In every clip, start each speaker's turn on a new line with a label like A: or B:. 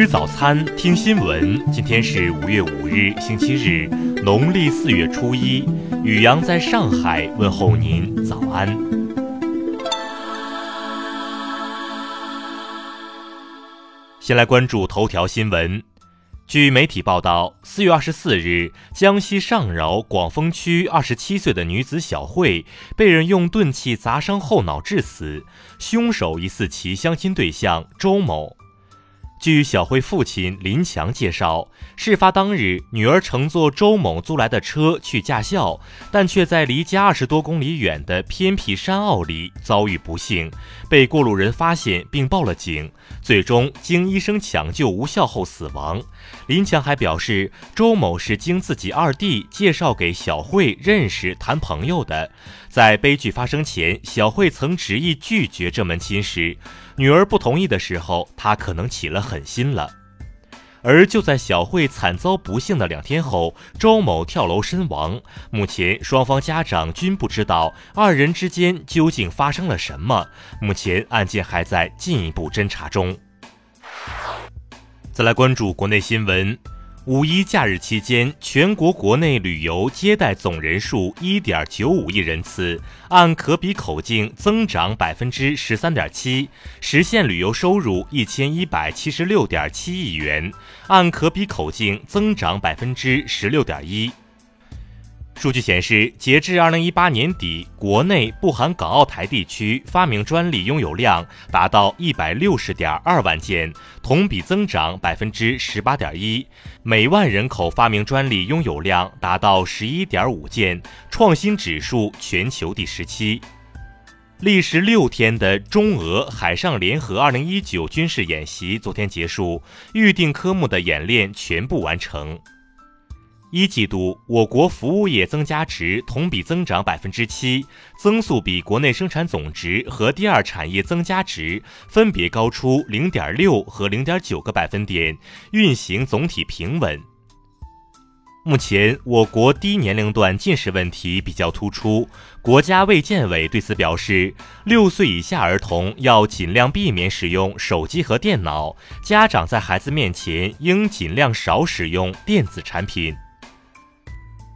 A: 吃早餐，听新闻。今天是五月五日，星期日，农历四月初一。雨阳在上海问候您，早安。先来关注头条新闻。据媒体报道，四月二十四日，江西上饶广丰区二十七岁的女子小慧被人用钝器砸伤后脑致死，凶手疑似其相亲对象周某。据小慧父亲林强介绍，事发当日，女儿乘坐周某租来的车去驾校，但却在离家二十多公里远的偏僻山坳里遭遇不幸，被过路人发现并报了警，最终经医生抢救无效后死亡。林强还表示，周某是经自己二弟介绍给小慧认识谈朋友的，在悲剧发生前，小慧曾执意拒绝这门亲事。女儿不同意的时候，她可能起了狠心了。而就在小慧惨遭不幸的两天后，周某跳楼身亡。目前双方家长均不知道二人之间究竟发生了什么。目前案件还在进一步侦查中。再来关注国内新闻。五一假日期间，全国国内旅游接待总人数一点九五亿人次，按可比口径增长百分之十三点七，实现旅游收入一千一百七十六点七亿元，按可比口径增长百分之十六点一。数据显示，截至二零一八年底，国内不含港澳台地区发明专利拥有量达到一百六十点二万件，同比增长百分之十八点一；每万人口发明专利拥有量达到十一点五件，创新指数全球第十七。历时六天的中俄海上联合二零一九军事演习昨天结束，预定科目的演练全部完成。一季度，我国服务业增加值同比增长百分之七，增速比国内生产总值和第二产业增加值分别高出零点六和零点九个百分点，运行总体平稳。目前，我国低年龄段近视问题比较突出，国家卫健委对此表示，六岁以下儿童要尽量避免使用手机和电脑，家长在孩子面前应尽量少使用电子产品。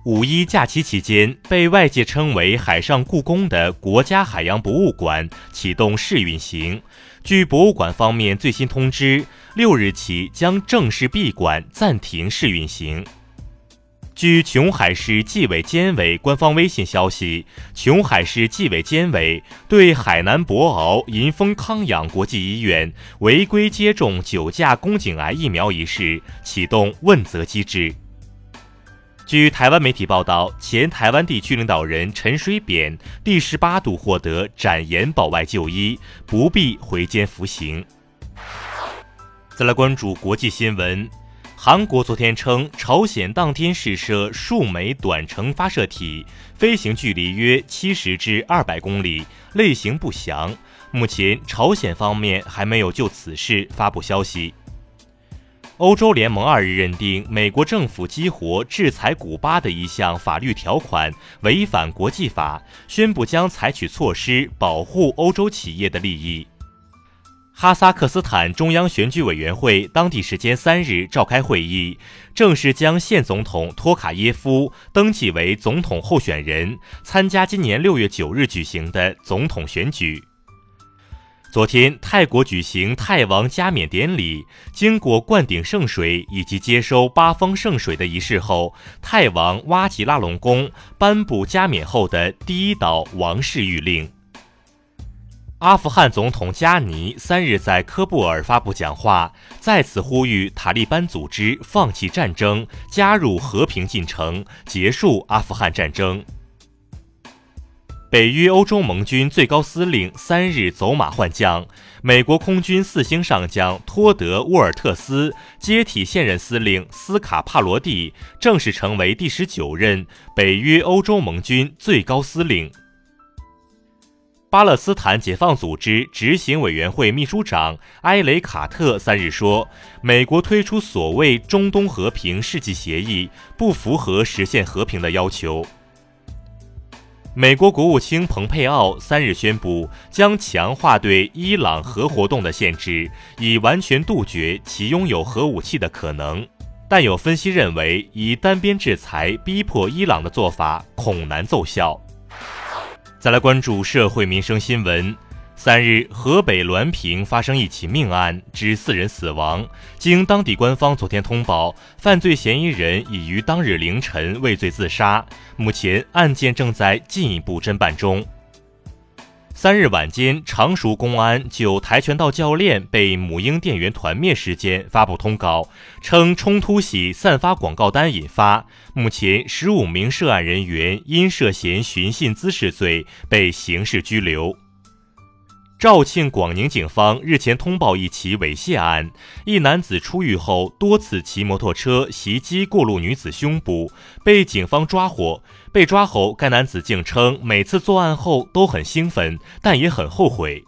A: 五一假期期间，被外界称为“海上故宫”的国家海洋博物馆启动试运行。据博物馆方面最新通知，六日起将正式闭馆，暂停试运行。据琼海市纪委监委官方微信消息，琼海市纪委监委对海南博鳌银丰康养国际医院违规接种九价宫颈癌疫苗一事启动问责机制。据台湾媒体报道，前台湾地区领导人陈水扁第十八度获得展延保外就医，不必回监服刑。再来关注国际新闻，韩国昨天称，朝鲜当天试射数枚短程发射体，飞行距离约七十至二百公里，类型不详。目前，朝鲜方面还没有就此事发布消息。欧洲联盟二日认定美国政府激活制裁古巴的一项法律条款违反国际法，宣布将采取措施保护欧洲企业的利益。哈萨克斯坦中央选举委员会当地时间三日召开会议，正式将现总统托卡耶夫登记为总统候选人，参加今年六月九日举行的总统选举。昨天，泰国举行泰王加冕典礼。经过灌顶圣水以及接收八方圣水的仪式后，泰王哇吉拉隆功颁布加冕后的第一道王室谕令。阿富汗总统加尼三日在科布尔发布讲话，再次呼吁塔利班组织放弃战争，加入和平进程，结束阿富汗战争。北约欧洲盟军最高司令三日走马换将，美国空军四星上将托德·沃尔特斯接替现任司令斯卡帕罗蒂，正式成为第十九任北约欧洲盟军最高司令。巴勒斯坦解放组织执行委员会秘书长埃雷卡特三日说，美国推出所谓中东和平世纪协议，不符合实现和平的要求。美国国务卿蓬佩奥三日宣布，将强化对伊朗核活动的限制，以完全杜绝其拥有核武器的可能。但有分析认为，以单边制裁逼迫伊朗的做法恐难奏效。再来关注社会民生新闻。三日，河北滦平发生一起命案，致四人死亡。经当地官方昨天通报，犯罪嫌疑人已于当日凌晨畏罪自杀。目前案件正在进一步侦办中。三日晚间，常熟公安就跆拳道教练被母婴店员团灭事件发布通告，称冲突系散发广告单引发。目前，十五名涉案人员因涉嫌寻衅滋事罪被刑事拘留。肇庆广宁警方日前通报一起猥亵案，一男子出狱后多次骑摩托车袭击过路女子胸部，被警方抓获。被抓后，该男子竟称每次作案后都很兴奋，但也很后悔。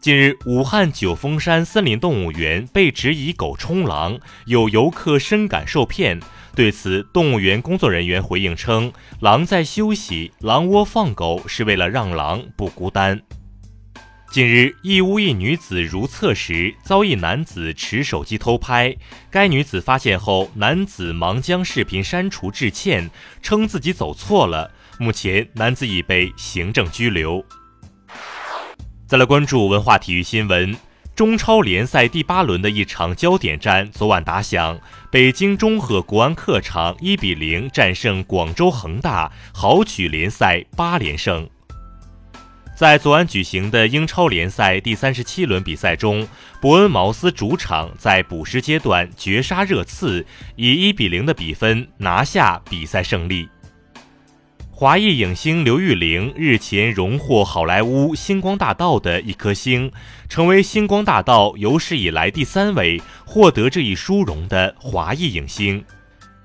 A: 近日，武汉九峰山森林动物园被指以狗冲狼，有游客深感受骗。对此，动物园工作人员回应称：“狼在休息，狼窝放狗是为了让狼不孤单。”近日，义乌一女子如厕时遭一男子持手机偷拍，该女子发现后，男子忙将视频删除致歉，称自己走错了。目前，男子已被行政拘留。再来关注文化体育新闻，中超联赛第八轮的一场焦点战昨晚打响，北京中赫国安客场一比零战胜广州恒大，豪取联赛八连胜。在昨晚举行的英超联赛第三十七轮比赛中，伯恩茅斯主场在补时阶段绝杀热刺，以一比零的比分拿下比赛胜利。华裔影星刘玉玲日前荣获好莱坞星光大道的一颗星，成为星光大道有史以来第三位获得这一殊荣的华裔影星。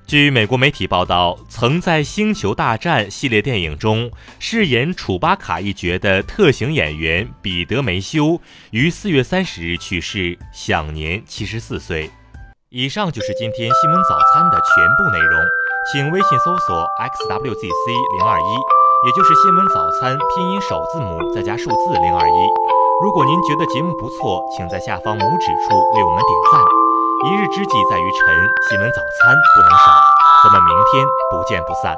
A: 据美国媒体报道，曾在《星球大战》系列电影中饰演楚巴卡一角的特型演员彼得·梅修于四月三十日去世，享年七十四岁。以上就是今天新闻早餐的全部内容，请微信搜索 xwzc 零二一，也就是新闻早餐拼音首字母再加数字零二一。如果您觉得节目不错，请在下方拇指处为我们点赞。一日之计在于晨，新闻早餐不能少，咱们明天不见不散。